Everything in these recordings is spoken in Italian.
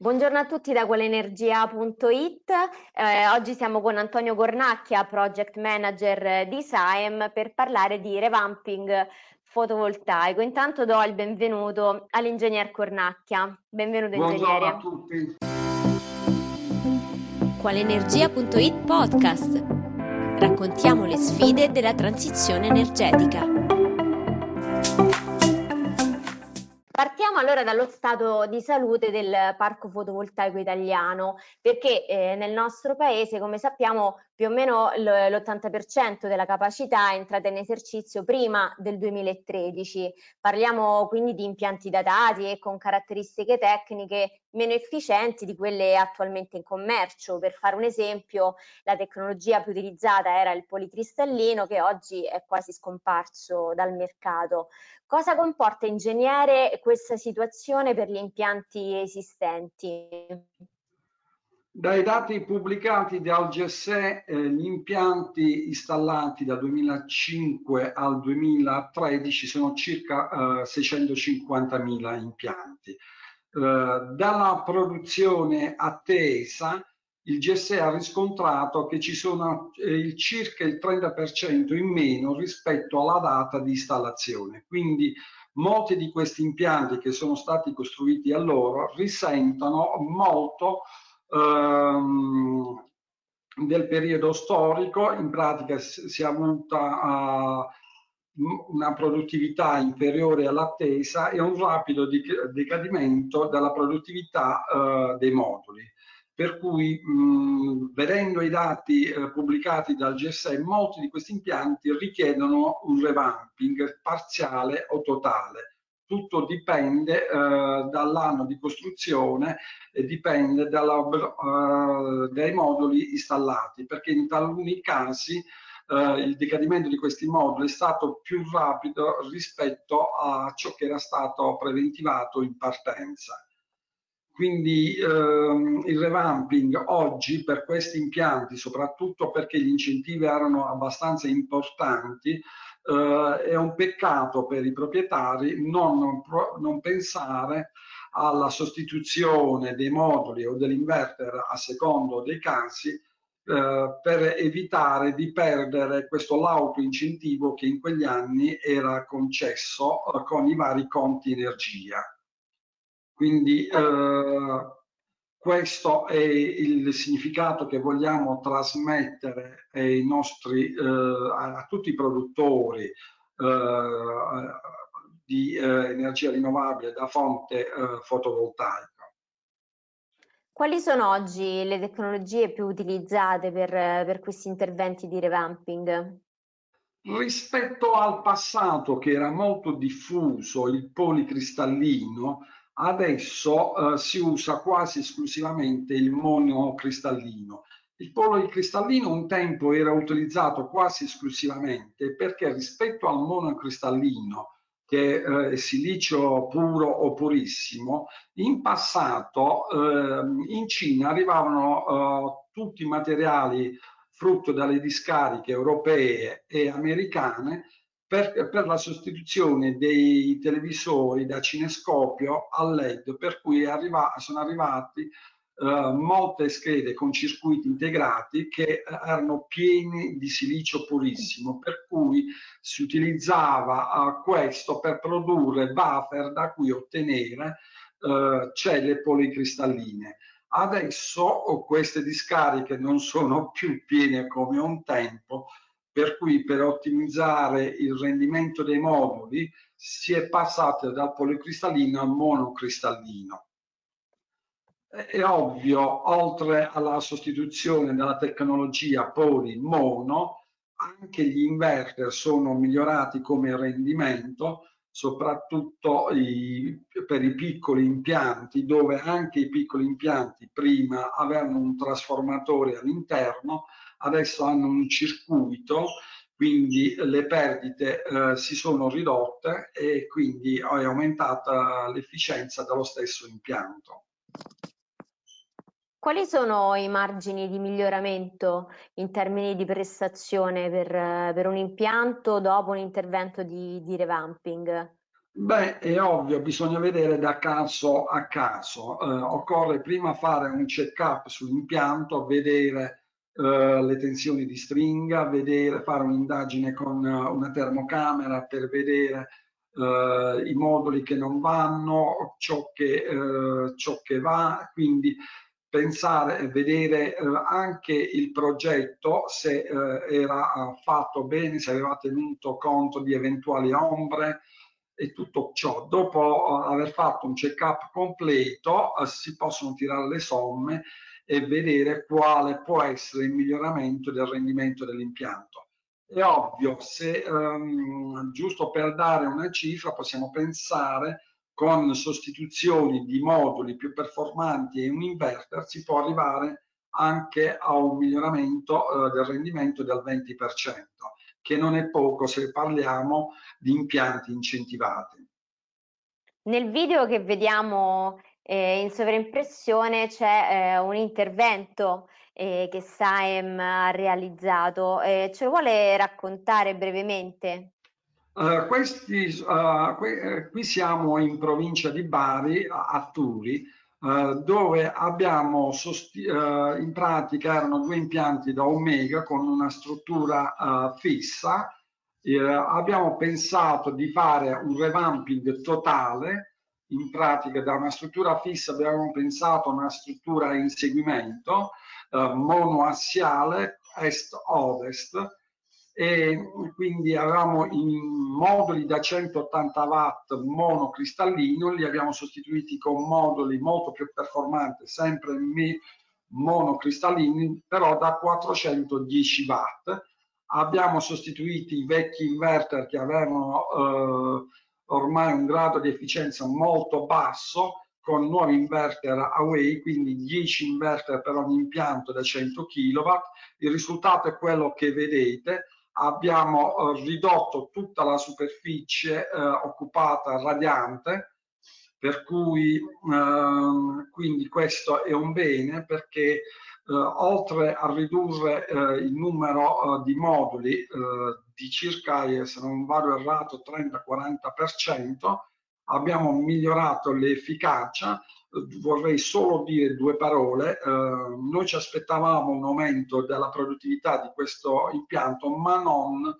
Buongiorno a tutti da qualenergia.it. Eh, oggi siamo con Antonio Cornacchia, Project Manager di SAEM, per parlare di revamping fotovoltaico. Intanto do il benvenuto all'ingegner Cornacchia. Benvenuto Buongiorno ingegnere. a tutti. Qualenergia.it podcast. Raccontiamo le sfide della transizione energetica. Partiamo allora dallo stato di salute del parco fotovoltaico italiano, perché eh, nel nostro paese, come sappiamo, più o meno l'80% della capacità è entrata in esercizio prima del 2013. Parliamo quindi di impianti datati e con caratteristiche tecniche meno efficienti di quelle attualmente in commercio. Per fare un esempio, la tecnologia più utilizzata era il policristallino che oggi è quasi scomparso dal mercato. Cosa comporta ingegnere questa situazione per gli impianti esistenti? Dai dati pubblicati dal GSE, eh, gli impianti installati dal 2005 al 2013 sono circa eh, 650.000 impianti. Eh, dalla produzione attesa, il GSE ha riscontrato che ci sono eh, il circa il 30% in meno rispetto alla data di installazione. Quindi molti di questi impianti che sono stati costruiti allora risentono molto ehm, del periodo storico, in pratica si è avuta a una produttività inferiore all'attesa e un rapido decadimento della produttività eh, dei moduli per cui mh, vedendo i dati eh, pubblicati dal GSE, molti di questi impianti richiedono un revamping parziale o totale. Tutto dipende eh, dall'anno di costruzione e dipende dalla, uh, dai moduli installati, perché in taluni casi uh, il decadimento di questi moduli è stato più rapido rispetto a ciò che era stato preventivato in partenza. Quindi ehm, il revamping oggi per questi impianti, soprattutto perché gli incentivi erano abbastanza importanti, eh, è un peccato per i proprietari non, non pensare alla sostituzione dei moduli o dell'inverter a secondo dei casi eh, per evitare di perdere questo lauto incentivo che in quegli anni era concesso eh, con i vari conti energia. Quindi eh, questo è il significato che vogliamo trasmettere ai nostri, eh, a, a, tutti i produttori eh, di eh, energia rinnovabile da fonte eh, fotovoltaica. Quali sono oggi le tecnologie più utilizzate per, per questi interventi di revamping? Rispetto al passato che era molto diffuso il policristallino, adesso eh, si usa quasi esclusivamente il monocristallino. Il policristallino un tempo era utilizzato quasi esclusivamente perché rispetto al monocristallino, che eh, è silicio puro o purissimo, in passato eh, in Cina arrivavano eh, tutti i materiali frutto dalle discariche europee e americane per, per, la sostituzione dei televisori da cinescopio a LED, per cui arriva, sono arrivati eh, molte schede con circuiti integrati che eh, erano pieni di silicio purissimo, per cui si utilizzava eh, questo per produrre buffer da cui ottenere eh, celle policristalline. Adesso queste discariche non sono più piene come un tempo, per cui per ottimizzare il rendimento dei moduli si è passati dal policristallino al monocristallino. È ovvio, oltre alla sostituzione della tecnologia poli-mono, anche gli inverter sono migliorati come rendimento, soprattutto i, per i piccoli impianti, dove anche i piccoli impianti prima avevano un trasformatore all'interno, adesso hanno un circuito, quindi le perdite eh, si sono ridotte e quindi è aumentata l'efficienza dello stesso impianto. Quali sono i margini di miglioramento in termini di prestazione per, per un impianto dopo un intervento di, di revamping? Beh, è ovvio, bisogna vedere da caso a caso. Eh, occorre prima fare un check-up sull'impianto, vedere eh, le tensioni di stringa, vedere, fare un'indagine con una termocamera per vedere eh, i moduli che non vanno, ciò che, eh, ciò che va, quindi pensare e vedere eh, anche il progetto se eh, era fatto bene, se aveva tenuto conto di eventuali ombre e tutto ciò. Dopo eh, aver fatto un check-up completo eh, si possono tirare le somme e vedere quale può essere il miglioramento del rendimento dell'impianto. È ovvio, se um, giusto per dare una cifra possiamo pensare con sostituzioni di moduli più performanti e un inverter si può arrivare anche a un miglioramento uh, del rendimento del 20%, che non è poco se parliamo di impianti incentivati. Nel video che vediamo eh, in sovraimpressione c'è eh, un intervento eh, che Saem ha realizzato. Eh, ce lo vuole raccontare brevemente? Uh, questi, uh, qui, qui, siamo in provincia di Bari, a Turi, uh, dove abbiamo in pratica erano due impianti da Omega con una struttura fissa. abbiamo pensato di fare un revamping totale in pratica da una struttura fissa abbiamo pensato a una struttura in seguimento eh, monoassiale est-ovest e quindi avevamo i moduli da 180 watt monocristallino, li abbiamo sostituiti con moduli molto più performanti, sempre monocristallini, però da 410 watt. Abbiamo sostituito i vecchi inverter che avevano eh, ormai un grado di efficienza molto basso con nuovi inverter away, quindi 10 inverter per ogni impianto da 100 kW. Il risultato è quello che vedete. Abbiamo eh, ridotto tutta la superficie eh, occupata radiante, per cui eh, quindi questo è un bene perché eh, oltre a ridurre eh, il numero eh, di moduli di circa, se non vado errato, 30-40%, abbiamo migliorato l'efficacia. Vorrei solo dire due parole. noi ci aspettavamo un aumento della produttività di questo impianto, ma non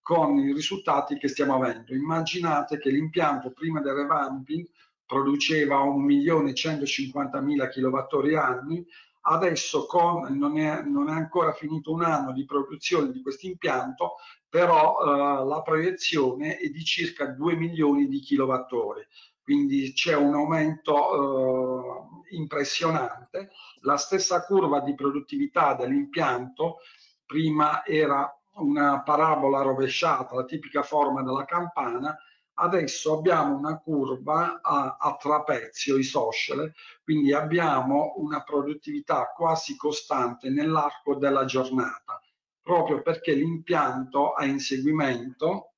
con i risultati che stiamo avendo. Immaginate che l'impianto prima del revamping produceva 1.150.000 kWh anni, Adesso con, non, è, non, è, ancora finito un anno di produzione di questo impianto, però eh, la proiezione è di circa 2 milioni di kilowattori, quindi c'è un aumento eh, impressionante. La stessa curva di produttività dell'impianto prima era una parabola rovesciata, la tipica forma della campana, Adesso abbiamo una curva a, a trapezio isoscele, quindi abbiamo una produttività quasi costante nell'arco della giornata, proprio perché l'impianto è in seguimento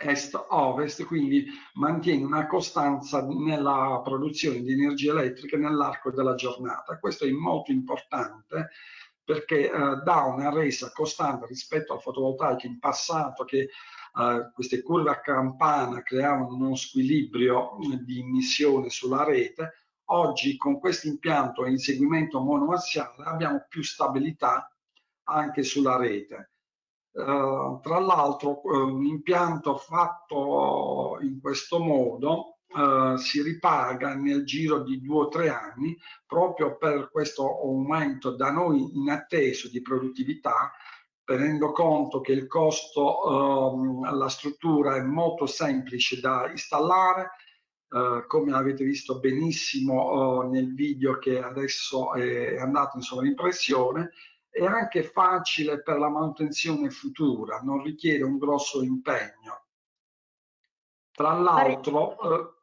est-ovest, quindi mantiene una costanza nella produzione di energia elettrica nell'arco della giornata. Questo è molto importante perché eh, dà una resa costante rispetto al fotovoltaico in passato che Uh, queste curve a campana creavano uno squilibrio di emissione sulla rete, oggi con questo impianto e inseguimento monoassiale abbiamo più stabilità anche sulla rete. Uh, tra l'altro un impianto fatto in questo modo Uh, si ripaga nel giro di due o tre anni proprio per questo aumento da noi inatteso di produttività tenendo conto che il costo um, alla struttura è molto semplice da installare, uh, come avete visto benissimo uh, nel video che adesso è andato in sovraimpressione, è anche facile per la manutenzione futura, non richiede un grosso impegno. Tra l'altro, uh,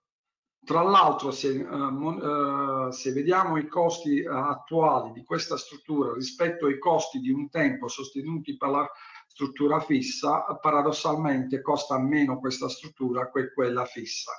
tra l'altro, se, uh, se, vediamo i costi attuali di questa struttura rispetto ai costi di un tempo sostenuti per la struttura fissa, paradossalmente costa meno questa struttura che quella fissa.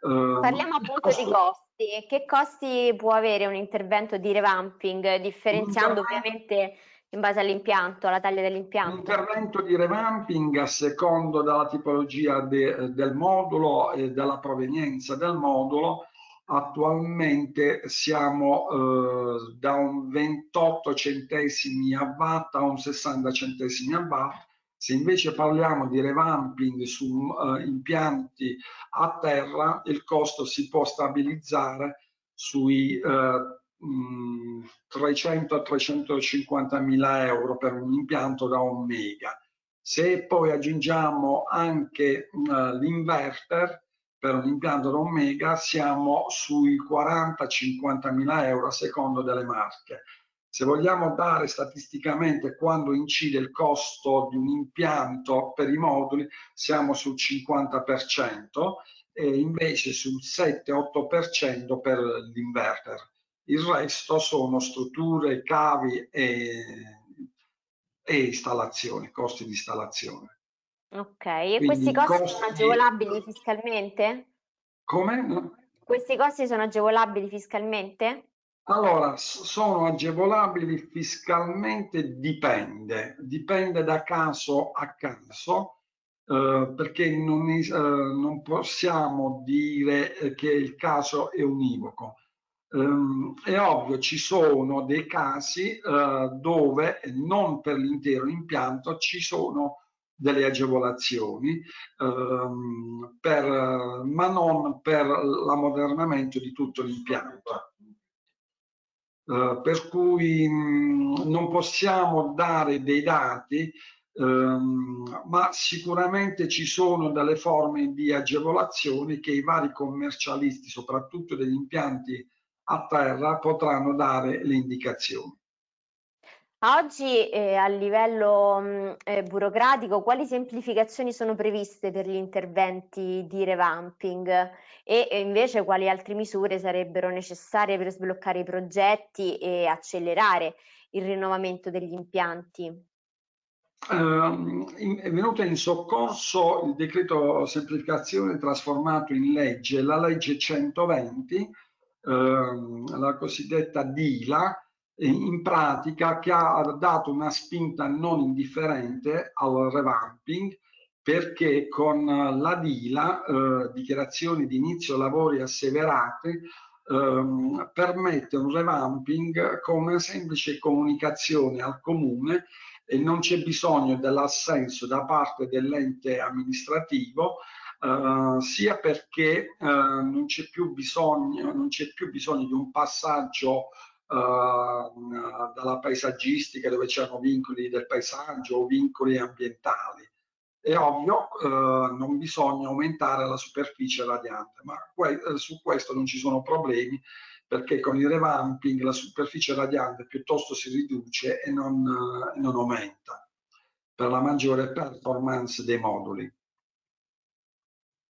Parliamo appunto costo... di costi. Che costi può avere un intervento di revamping, differenziando ovviamente in base all'impianto, alla taglia dell'impianto? L'intervento di revamping a secondo della tipologia de, del modulo e della provenienza del modulo attualmente siamo eh, da un 28 centesimi a watt a un 60 centesimi a watt se invece parliamo di revamping su uh, impianti a terra, il costo si può stabilizzare sui uh, mh, 300 a 350 mila euro per un impianto da un mega. Se poi aggiungiamo anche uh, l'inverter per un impianto da un mega, siamo sui 40-50 mila euro a secondo delle marche. Se vogliamo dare statisticamente quando incide il costo di un impianto per i moduli, siamo sul 50% e invece sul 7-8% per l'inverter. Il resto sono strutture, cavi e, e installazioni, costi di installazione. Ok, e Quindi questi costi, costi sono agevolabili fiscalmente? Come? Questi costi sono agevolabili fiscalmente? Allora, sono agevolabili fiscalmente? Dipende, dipende da caso a caso, eh, perché non, eh, non, possiamo dire eh, che il caso è univoco. Um, è ovvio, ci sono dei casi eh, dove non per l'intero impianto ci sono delle agevolazioni, ehm, per, ma non per l'ammodernamento di tutto l'impianto. Eh, per cui mh, non possiamo dare dei dati, ehm, ma sicuramente ci sono delle forme di agevolazione che i vari commercialisti, soprattutto degli impianti a terra, potranno dare le indicazioni. Oggi eh, a livello mh, mm, eh, burocratico quali semplificazioni sono previste per gli interventi di revamping e, e invece quali altre misure sarebbero necessarie per sbloccare i progetti e accelerare il rinnovamento degli impianti? Uh, è venuto in soccorso il decreto semplificazione trasformato in legge, la legge 120, uh, la cosiddetta DILA, in pratica che ha dato una spinta non indifferente al revamping perché con la DILA, eh, dichiarazioni di inizio lavori asseverate, ehm, permette un revamping con una semplice comunicazione al comune e non c'è bisogno dell'assenso da parte dell'ente amministrativo Uh, sia perché uh, non c'è più bisogno, non c'è più bisogno di un passaggio dalla paesaggistica dove c'erano vincoli del paesaggio o vincoli ambientali. È ovvio, uh, non bisogna aumentare la superficie radiante, ma eh, su questo non ci sono problemi perché con il revamping la superficie radiante piuttosto si riduce e non, uh, non aumenta per la maggiore performance dei moduli.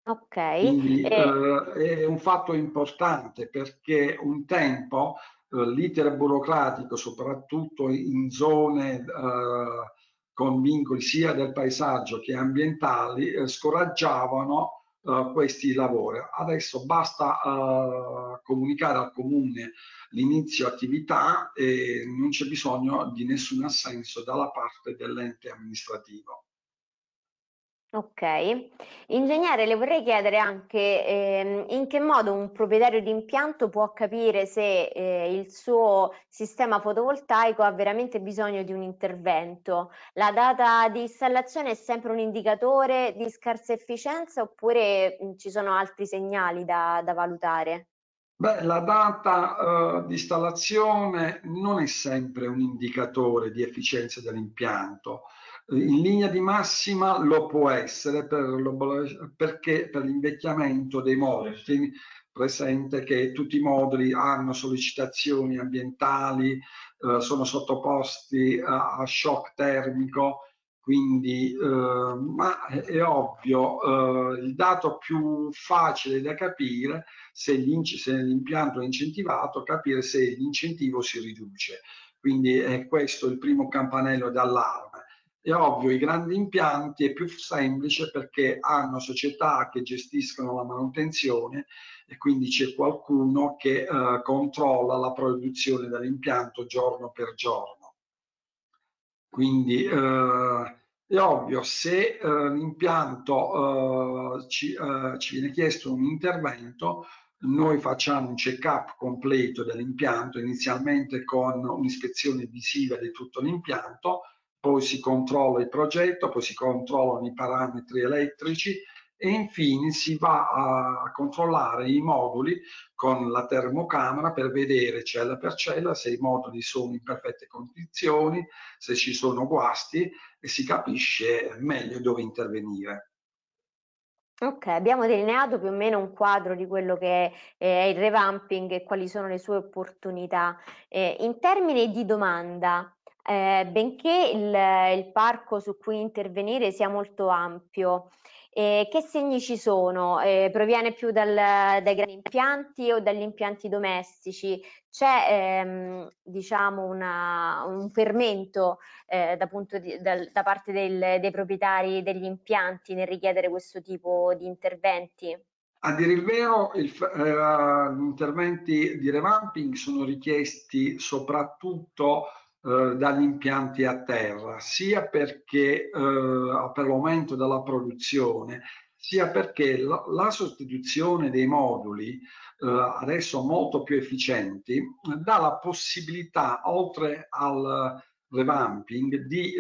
Ok. Quindi, e... uh, è un fatto importante perché un tempo l'iter burocratico, soprattutto in zone uh, con vincoli sia del paesaggio che ambientali, scoraggiavano questi lavori. Adesso basta comunicare al comune l'inizio attività e non c'è bisogno di nessun assenso dalla parte dell'ente amministrativo. Ok, ingegnere, le vorrei chiedere anche ehm, in che modo un proprietario di impianto può capire se eh, il suo sistema fotovoltaico ha veramente bisogno di un intervento. La data di installazione è sempre un indicatore di scarsa efficienza oppure mh, ci sono altri segnali da, da valutare? Beh, la data uh, di installazione non è sempre un indicatore di efficienza dell'impianto in linea di massima lo può essere per perché per l'invecchiamento dei moduli presente che tutti i moduli hanno sollecitazioni ambientali, eh, sono sottoposti a, a, shock termico, quindi eh, ma è, è ovvio, eh, il dato più facile da capire se, se l'impianto è incentivato, capire se l'incentivo si riduce. Quindi è questo il primo campanello d'allarme è ovvio, i grandi impianti è più semplice perché hanno società che gestiscono la manutenzione e quindi c'è qualcuno che eh, controlla la produzione dell'impianto giorno per giorno. Quindi eh, è ovvio, se eh, l'impianto eh, ci, eh, ci, viene chiesto un intervento, noi facciamo un check-up completo dell'impianto, inizialmente con un'ispezione visiva di tutto l'impianto, poi si controlla il progetto, poi si controllano i parametri elettrici e infine si va a controllare i moduli con la termocamera per vedere cella per cella se i moduli sono in perfette condizioni, se ci sono guasti e si capisce meglio dove intervenire. Ok, abbiamo delineato più o meno un quadro di quello che è il revamping e quali sono le sue opportunità. Eh, in termini di domanda, eh, benché il, il parco su cui intervenire sia molto ampio, eh, che segni ci sono? Eh, proviene più dal, dai grandi impianti o dagli impianti domestici? C'è ehm, diciamo una, un fermento eh, da, di, da, da, parte del, dei proprietari degli impianti nel richiedere questo tipo di interventi? A dire il vero, il, eh, gli interventi di revamping sono richiesti soprattutto eh, dagli impianti a terra, sia perché eh, per l'aumento della produzione, sia perché la, la sostituzione dei moduli eh, adesso molto più efficienti dà la possibilità, oltre al revamping, di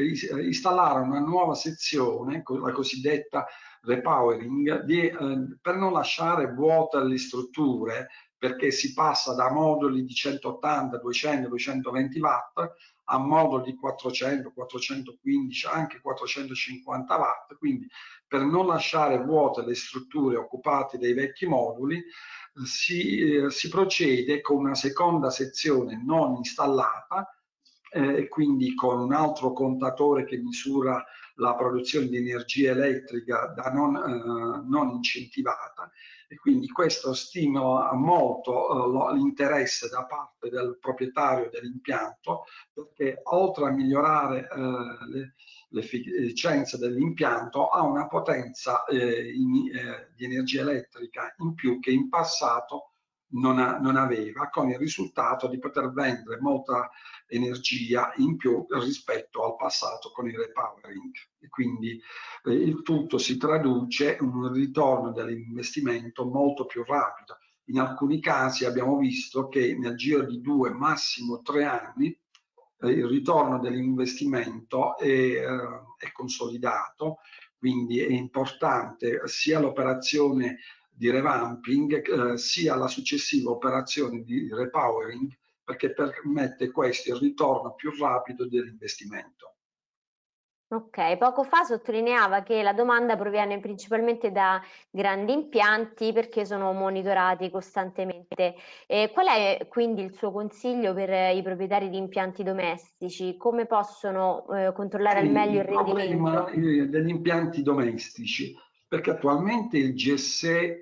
installare una nuova sezione, la cosiddetta repowering, di, eh, per non lasciare vuote le strutture perché si passa da moduli di 180, 200, 220 watt a moduli di 400, 415, anche 450 watt, quindi per non lasciare vuote le strutture occupate dai vecchi moduli si, eh, si procede con una seconda sezione non installata eh, quindi con un altro contatore che misura la produzione di energia elettrica da non, eh, non incentivata e quindi questo stimola molto eh, l'interesse da parte del proprietario dell'impianto perché oltre a migliorare eh, l'efficienza dell'impianto ha una potenza eh, in, eh, di energia elettrica in più che in passato non, ha, non, aveva, con il risultato di poter vendere molta energia in più rispetto al passato con il repowering. E quindi eh, il tutto si traduce in un ritorno dell'investimento molto più rapido. In alcuni casi abbiamo visto che nel giro di due, massimo tre anni, eh, il ritorno dell'investimento è, eh, è consolidato, quindi è importante sia l'operazione di revamping eh, sia la successiva operazione di repowering perché permette questo il ritorno più rapido dell'investimento. Ok, poco fa sottolineava che la domanda proviene principalmente da grandi impianti perché sono monitorati costantemente. Eh, qual è quindi il suo consiglio per i proprietari di impianti domestici? Come possono eh, controllare al meglio il, il rendimento? Eh, degli impianti domestici perché attualmente il GSE eh,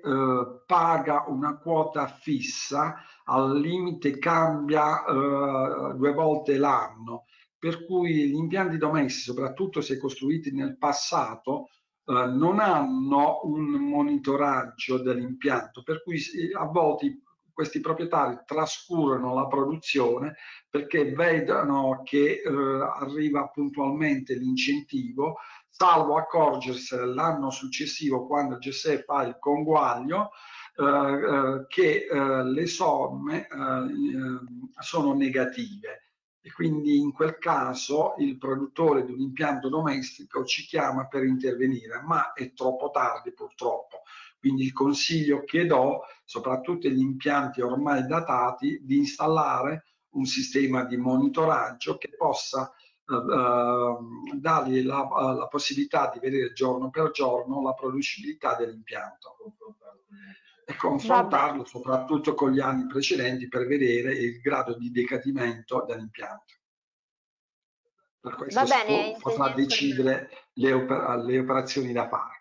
paga una quota fissa, al limite cambia eh, due volte l'anno, per cui gli impianti domestici, soprattutto se costruiti nel passato, eh, non hanno un monitoraggio dell'impianto, per cui a volte questi proprietari trascurano la produzione perché vedono che eh, arriva puntualmente l'incentivo salvo accorgersene l'anno successivo quando il fa il conguaglio eh, eh, che eh, le somme eh, sono negative e quindi in quel caso il produttore di un impianto domestico ci chiama per intervenire, ma è troppo tardi purtroppo. Quindi il consiglio che do, soprattutto agli impianti ormai datati, di installare un sistema di monitoraggio che possa eh, dargli la, la, possibilità di vedere giorno per giorno la producibilità dell'impianto e confrontarlo soprattutto con gli anni precedenti per vedere il grado di decadimento dell'impianto. Per questo bene, potrà decidere le, oper le operazioni da fare.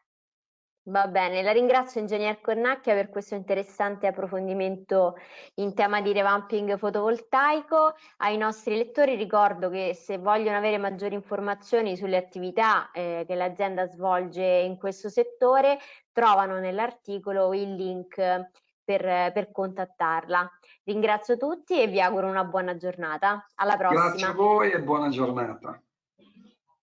Va bene, la ringrazio Ingegner Cornacchia per questo interessante approfondimento in tema di revamping fotovoltaico. Ai nostri lettori ricordo che se vogliono avere maggiori informazioni sulle attività eh, che l'azienda svolge in questo settore, trovano nell'articolo il link per, per contattarla. Ringrazio tutti e vi auguro una buona giornata. Alla prossima. Grazie a voi e buona giornata.